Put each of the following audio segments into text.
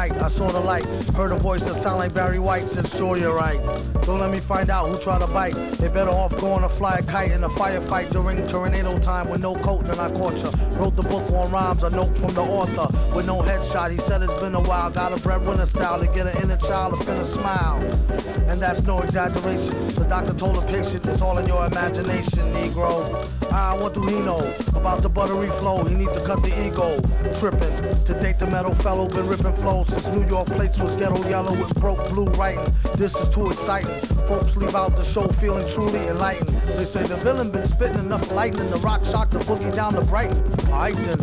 night, I saw the light. Heard a voice that sound like Barry White. Said, sure you're right. Don't let me find out who try to bite. They better off going to fly a kite in a firefight during tornado time with no coat. Then I caught ya. Wrote the book on rhymes, a note from the author with no headshot. He said it's been a while. Got a breadwinner style to get an inner child to finna smile. And that's no exaggeration. The doctor told the patient it's all in your imagination, Negro. Ah, what do he know about the buttery flow? He need to cut the ego. Tripping to date metal fellow been ripping flows since New York plates was ghetto yellow with broke blue writing. This is too exciting. Folks leave out the show feeling truly enlightened. They say the villain been spitting enough lightning. The rock shock the boogie down to Brighton. Alright then.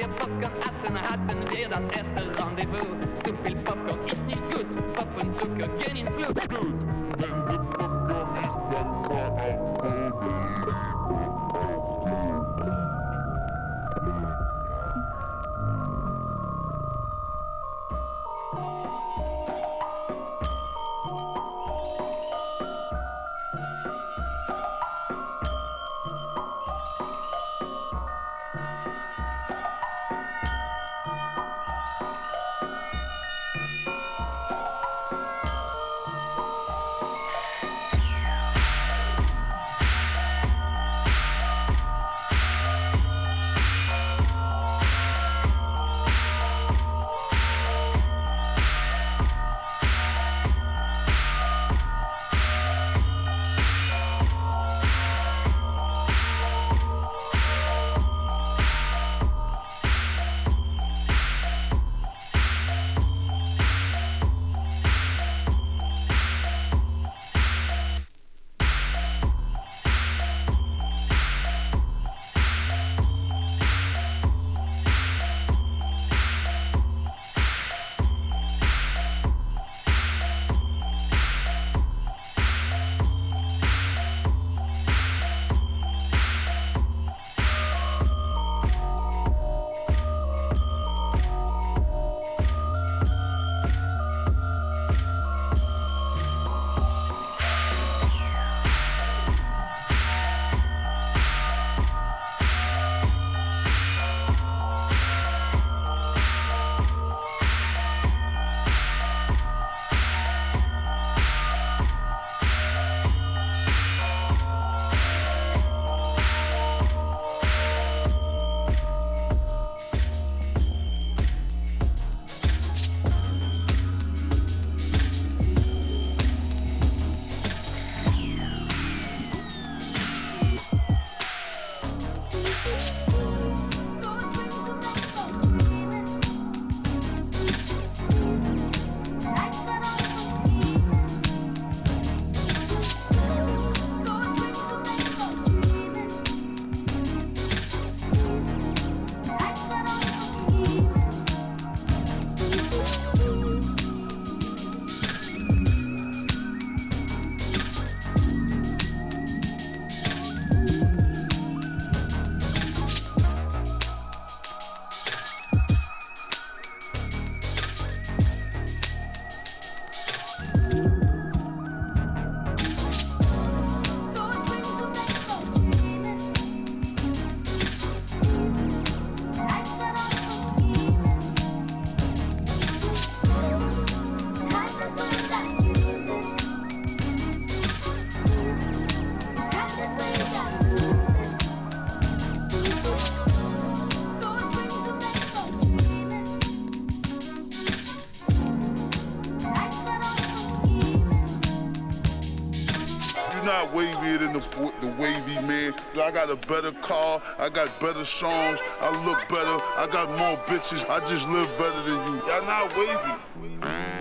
wir Popcorn essen, hatten wir das erste Rendezvous. Zu viel Popcorn ist nicht gut, Pop und Zucker gehen ins Blut. Denn mit Popcorn ist dann voraus. The the wavy man. I got a better car, I got better songs, I look better, I got more bitches, I just live better than you. Y'all not wavy.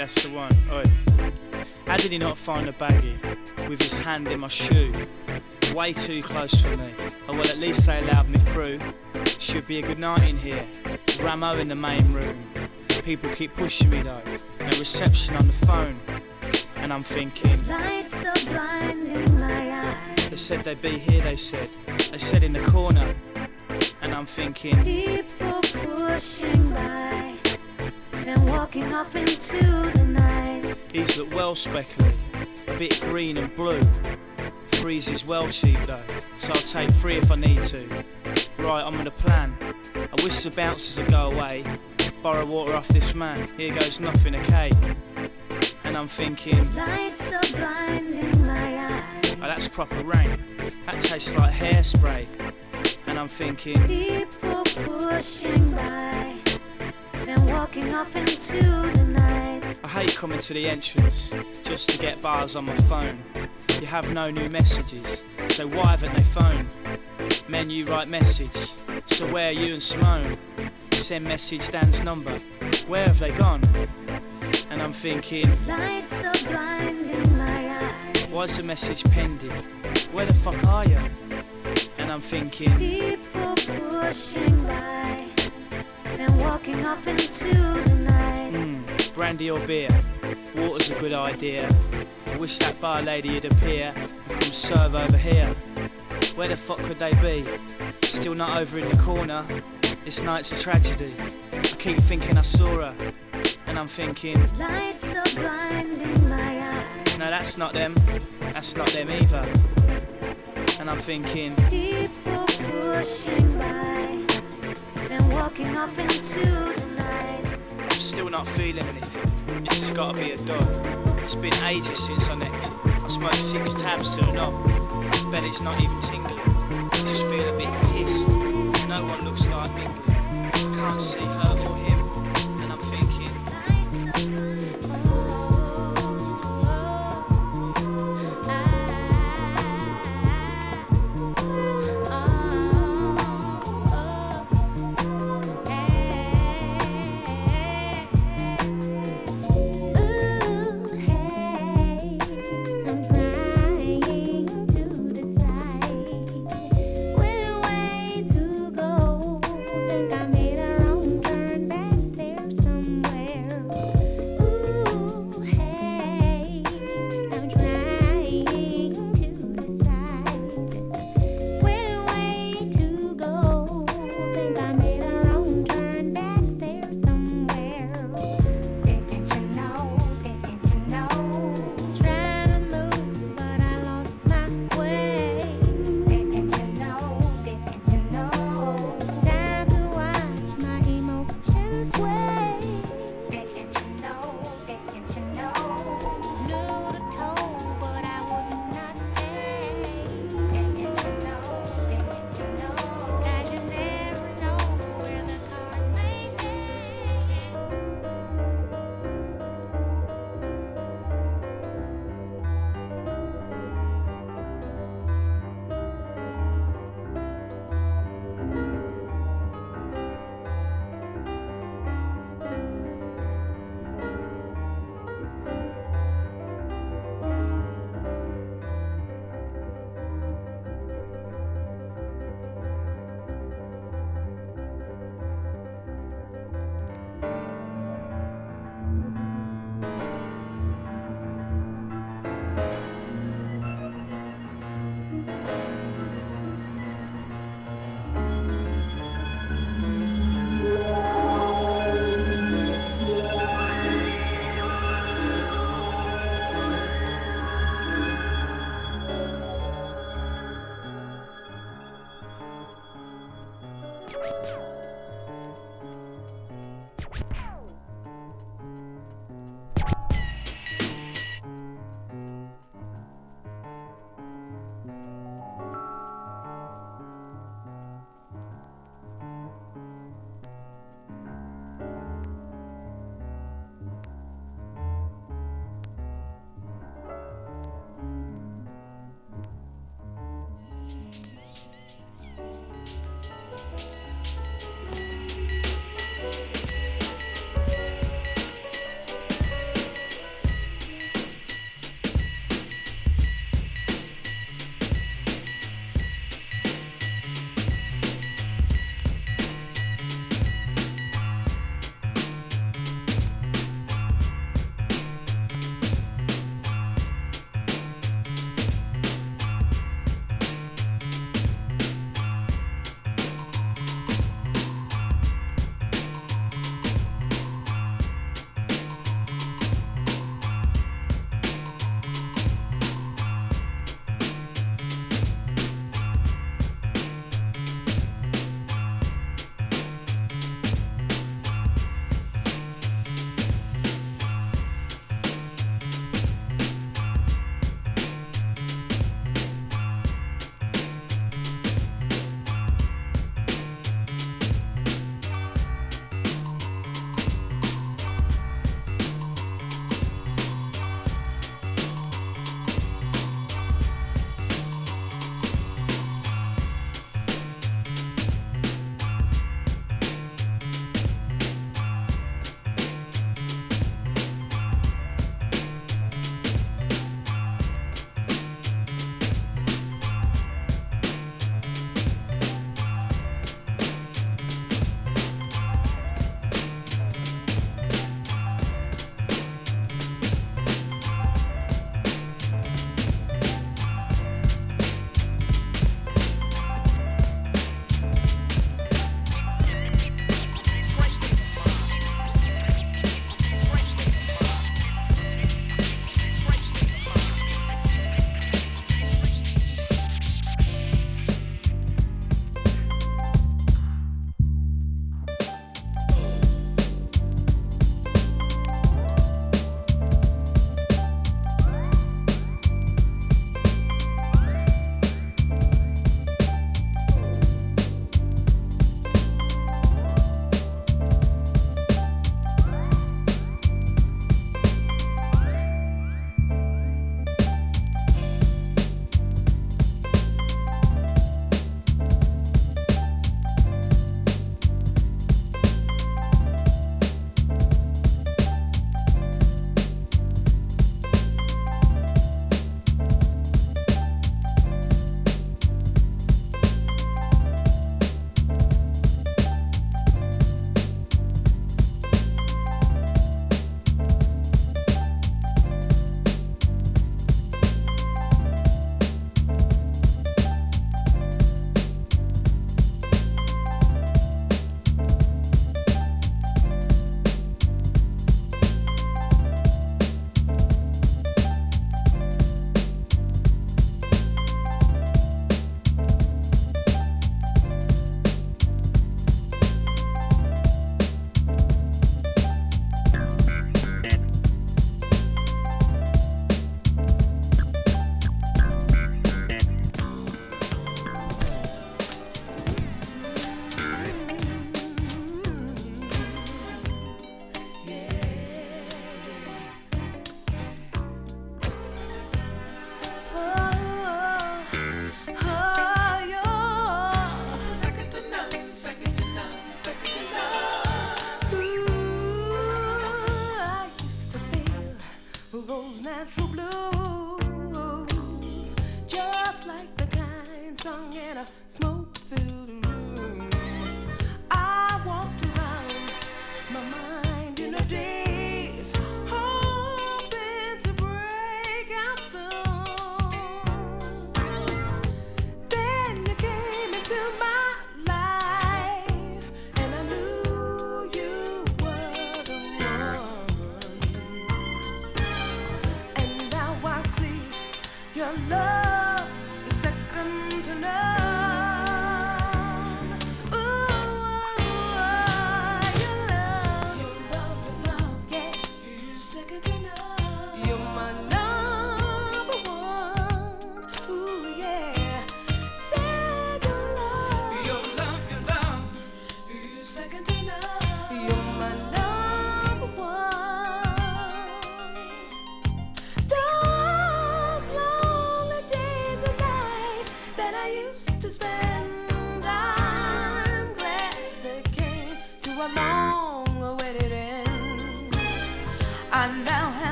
That's the one. Oi. How did he not find a baggie with his hand in my shoe? Way too close for me. Oh well, at least they allowed me through. Should be a good night in here. Ramo in the main room. People keep pushing me though. No reception on the phone. And I'm thinking. Lights are blinding my eyes. They said they'd be here, they said. They said in the corner. And I'm thinking. People pushing by then walking off into the night. These look well speckled, a bit green and blue. Threes is well cheap though, so I'll take three if I need to. Right, I'm gonna plan. I wish the bouncers would go away. Borrow water off this man, here goes nothing, okay? And I'm thinking, lights are blinding my eyes. Oh, that's proper rain. That tastes like hairspray. And I'm thinking, people pushing by then walking off into the night. I hate coming to the entrance just to get bars on my phone. You have no new messages, so why haven't they phoned? Menu write message, so where are you and Simone? Send message Dan's number, where have they gone? And I'm thinking, lights are blinding my eyes. Why's the message pending? Where the fuck are you? And I'm thinking, people pushing by then walking off into the night. Mm, brandy or beer, water's a good idea. I wish that bar lady would appear and come serve over here. Where the fuck could they be? Still not over in the corner. This night's a tragedy. I keep thinking I saw her, and I'm thinking. Lights are blinding my eyes. No, that's not them. That's not them either. And I'm thinking. People pushing by walking off into the night. I'm still not feeling anything. This has gotta be a dog. It's been ages since I necked it. I smoked six tabs to the knob. Belly's not even tingling. I just feel a bit pissed. No one looks like mingling. I can't see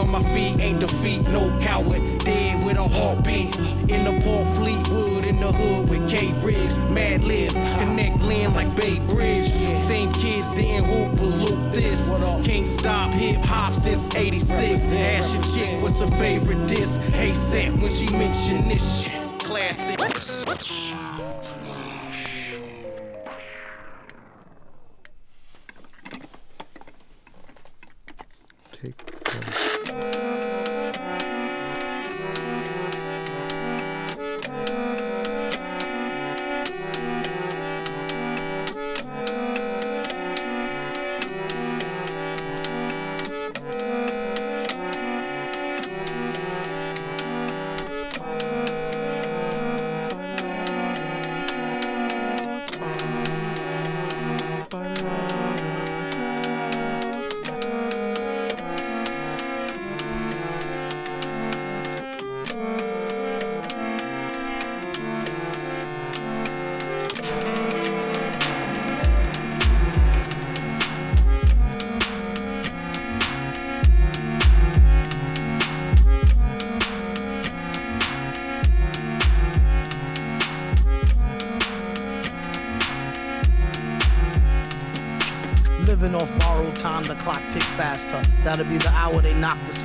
on my feet, ain't defeat, no coward. Dead with a heartbeat. In the Port Fleetwood, in the hood with K Riggs. Mad Lib, connect land like Bay Bridge. Same kids didn't hoop loop this. Can't stop hip hop since 86. Ask your chick what's her favorite disc. Hey, set when she mention this shit. Classic.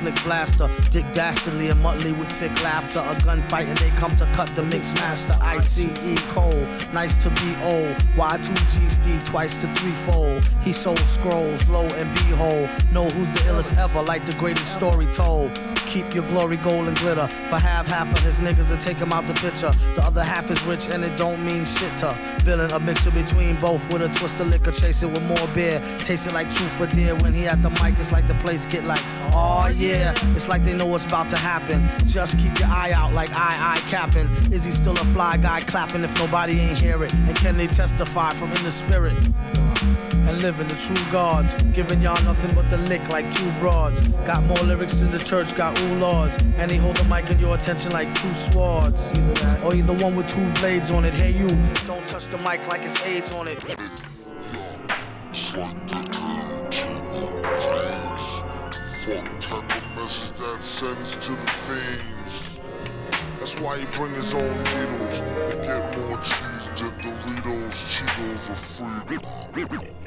Slick blaster. Dick Dastardly and Muttley with sick laughter. A gunfight and they come to cut the mix master. ICE Cole, nice to be old. Y2G Steve twice to threefold. He sold scrolls, low and behold. Know who's the illest ever, like the greatest story told. Keep your glory gold and glitter. For half, half of his niggas to take him out the picture. The other half is rich and it don't mean shit to. Villain, a mixture between both with a twist of liquor, chasing with more beer. Tasting like truth for dear. When he at the mic, it's like the place get like, oh yeah. It's like they know what's about to happen. Just keep your eye out like I, I capping. Is he still a fly guy clapping if nobody ain't hear it? And can they testify from in the spirit? and living the true gods. Giving y'all nothing but the lick like two broads. Got more lyrics than the church got ooh lords. And he hold the mic in your attention like two swords. Either or either one with two blades on it. Hey you, don't touch the mic like it's AIDS on it. Message that sends to the fiends. That's why he bring his own needles. You get more cheese than Doritos, Cheetos, or freedom.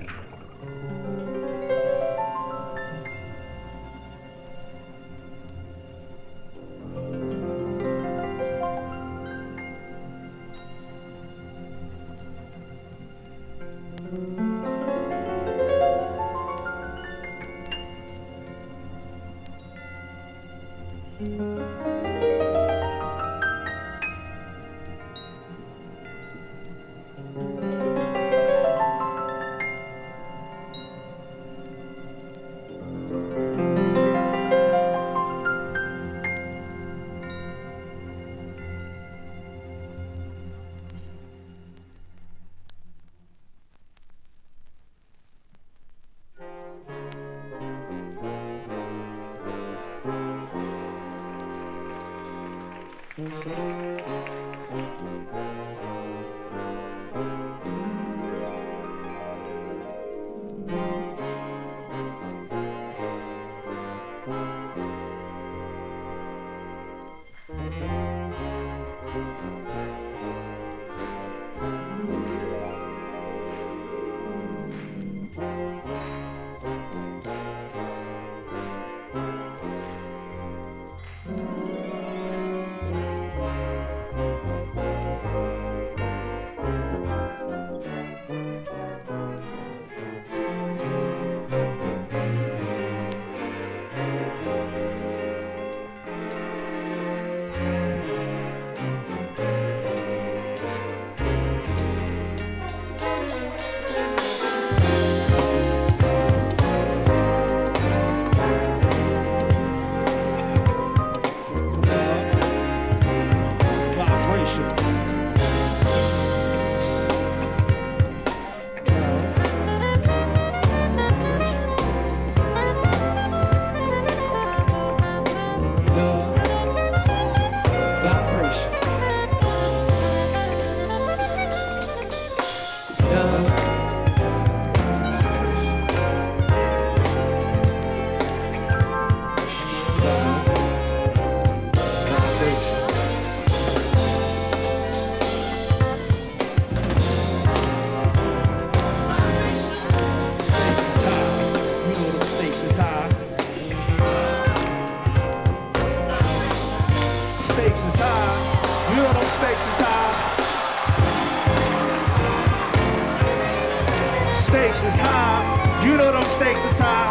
Stakes is high. You know them stakes is high.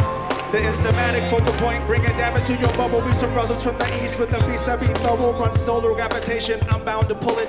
The instamatic focal point, bringing damage to your bubble. We some brothers from the east with the beats that be thorough. Run solar gravitation, I'm bound to pull it.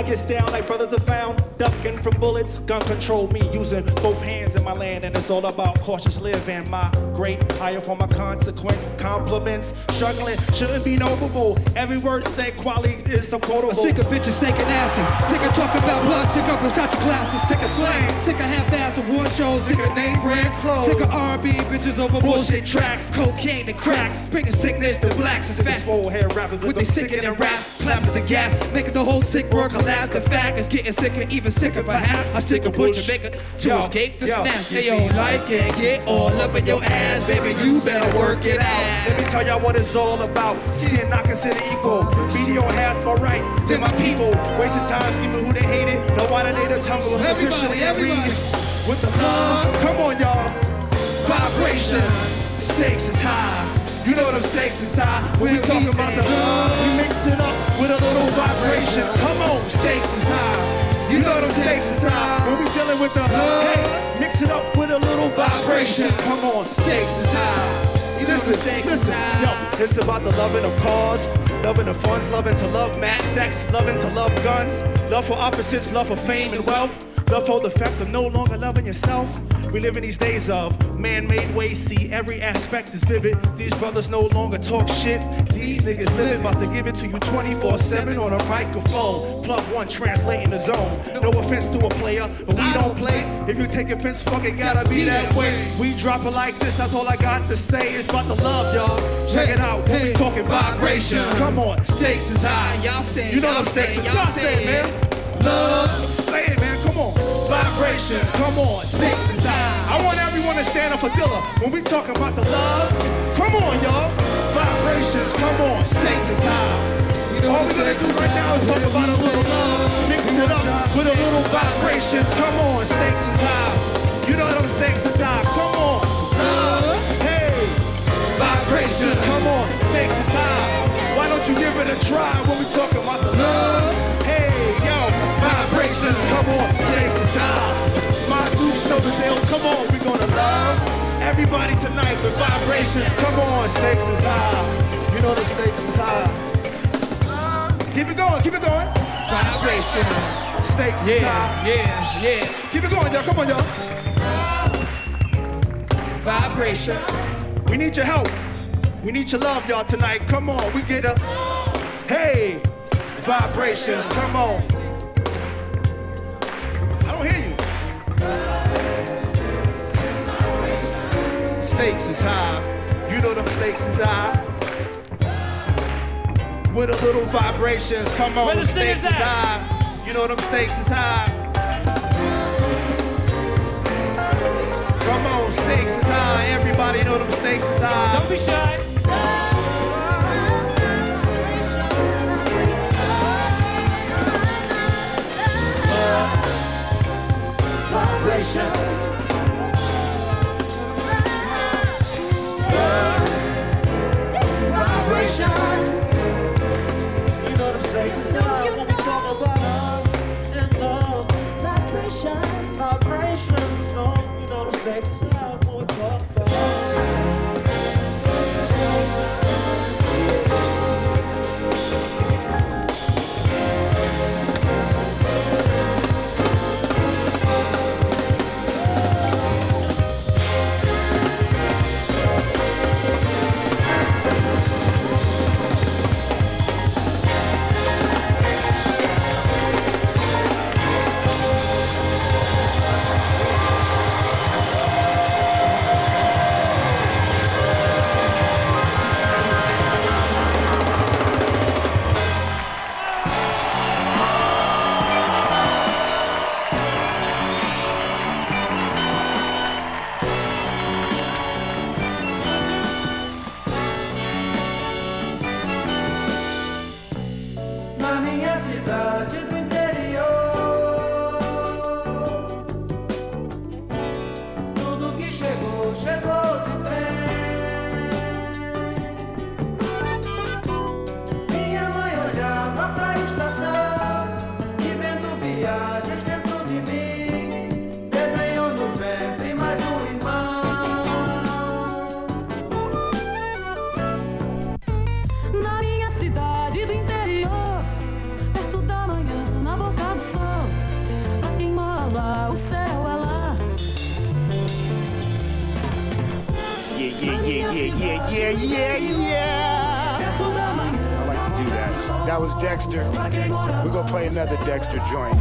I get down like brothers are found, ducking from bullets. Gun control me using both hands in my land, and it's all about cautious living. My great higher for my consequence. Compliments, struggling shouldn't be noble. Every word said quality is I'm sick of bitches shaking nasty. Sick of talking about blood. Sick of without your glasses. Sick of slang. Sick of half-assed award shows. Sick of name brand clothes. Sick of R&B bitches over bullshit tracks. Cocaine and cracks. Bringing sickness to blacks. And fat Swole hair rappers with they sickening raps, clappers and gas, making the whole sick world collapse. That's the fact is getting sicker, even sicker perhaps. I stick a push it to Yo, escape the yo, snap. you Hey yo, life can get all up in your ass, baby. You better work it out. Let me tell y'all what it's all about. Skin not considered equal. Media has more right to my people. Wasting time scheming who they hated. No why they tongue was Everybody, officially everybody. With the love, come on y'all. Vibration, stakes is high. You know them stakes is high. When we When we about the love, we mix it up with a little vibration. Come on, stakes is high. You know them stakes is high. When we dealing with the love. hey, mix it up with a little vibration. Come on, stakes is high. Listen, stakes is listen, high. yo, it's about the loving of cars, loving the funds, loving to love mad sex, loving to love guns, love for opposites, love for fame and wealth, for the fact of no longer loving yourself. We live in these days of man-made ways, see every aspect is vivid. These brothers no longer talk shit. These niggas living, about to give it to you 24-7 on a microphone. Plug one, translating the zone. No offense to a player, but we don't play. If you take offense, fuck it, gotta be that way. We drop it like this, that's all I got to say. It's about the love, y'all. Check it out, when we talking vibrations. Come on, stakes is high. Y'all say, You know them stakes is y'all say say it, it. man. Love, Vibrations, come on. Stakes is high. I want everyone to stand up for Dilla when we talking about the love. Come on, y'all. Vibrations, come on. Stakes is high. All we gonna do right now is talk about a little love. Mix it up with a little vibrations. Come on, stakes is high. You know them stakes is high. Come on. Love. Hey. Vibrations, come on. Stakes is high. Why don't you give it a try when we talking about the love? Hey, come on. Stakes is high. Ah. My Dukes know the deal. Come on, we gonna love everybody tonight with vibrations. Come on, stakes is high. Ah. You know the stakes is high. Ah. Keep it going, keep it going. Vibration. Stakes is Yeah, high. yeah, yeah. Keep it going, y'all. Come on, y'all. Vibration. We need your help. We need your love, y'all, tonight. Come on, we get a hey vibrations. Come on. Stakes is high. You know them stakes is high. With a little vibrations. Come on, Where the stakes is high. You know them stakes is high. Come on, stakes is high. Everybody know them stakes is high. Don't be shy. You yeah, yeah, yeah. I like to do that. That was Dexter. We're gonna play another Dexter joint.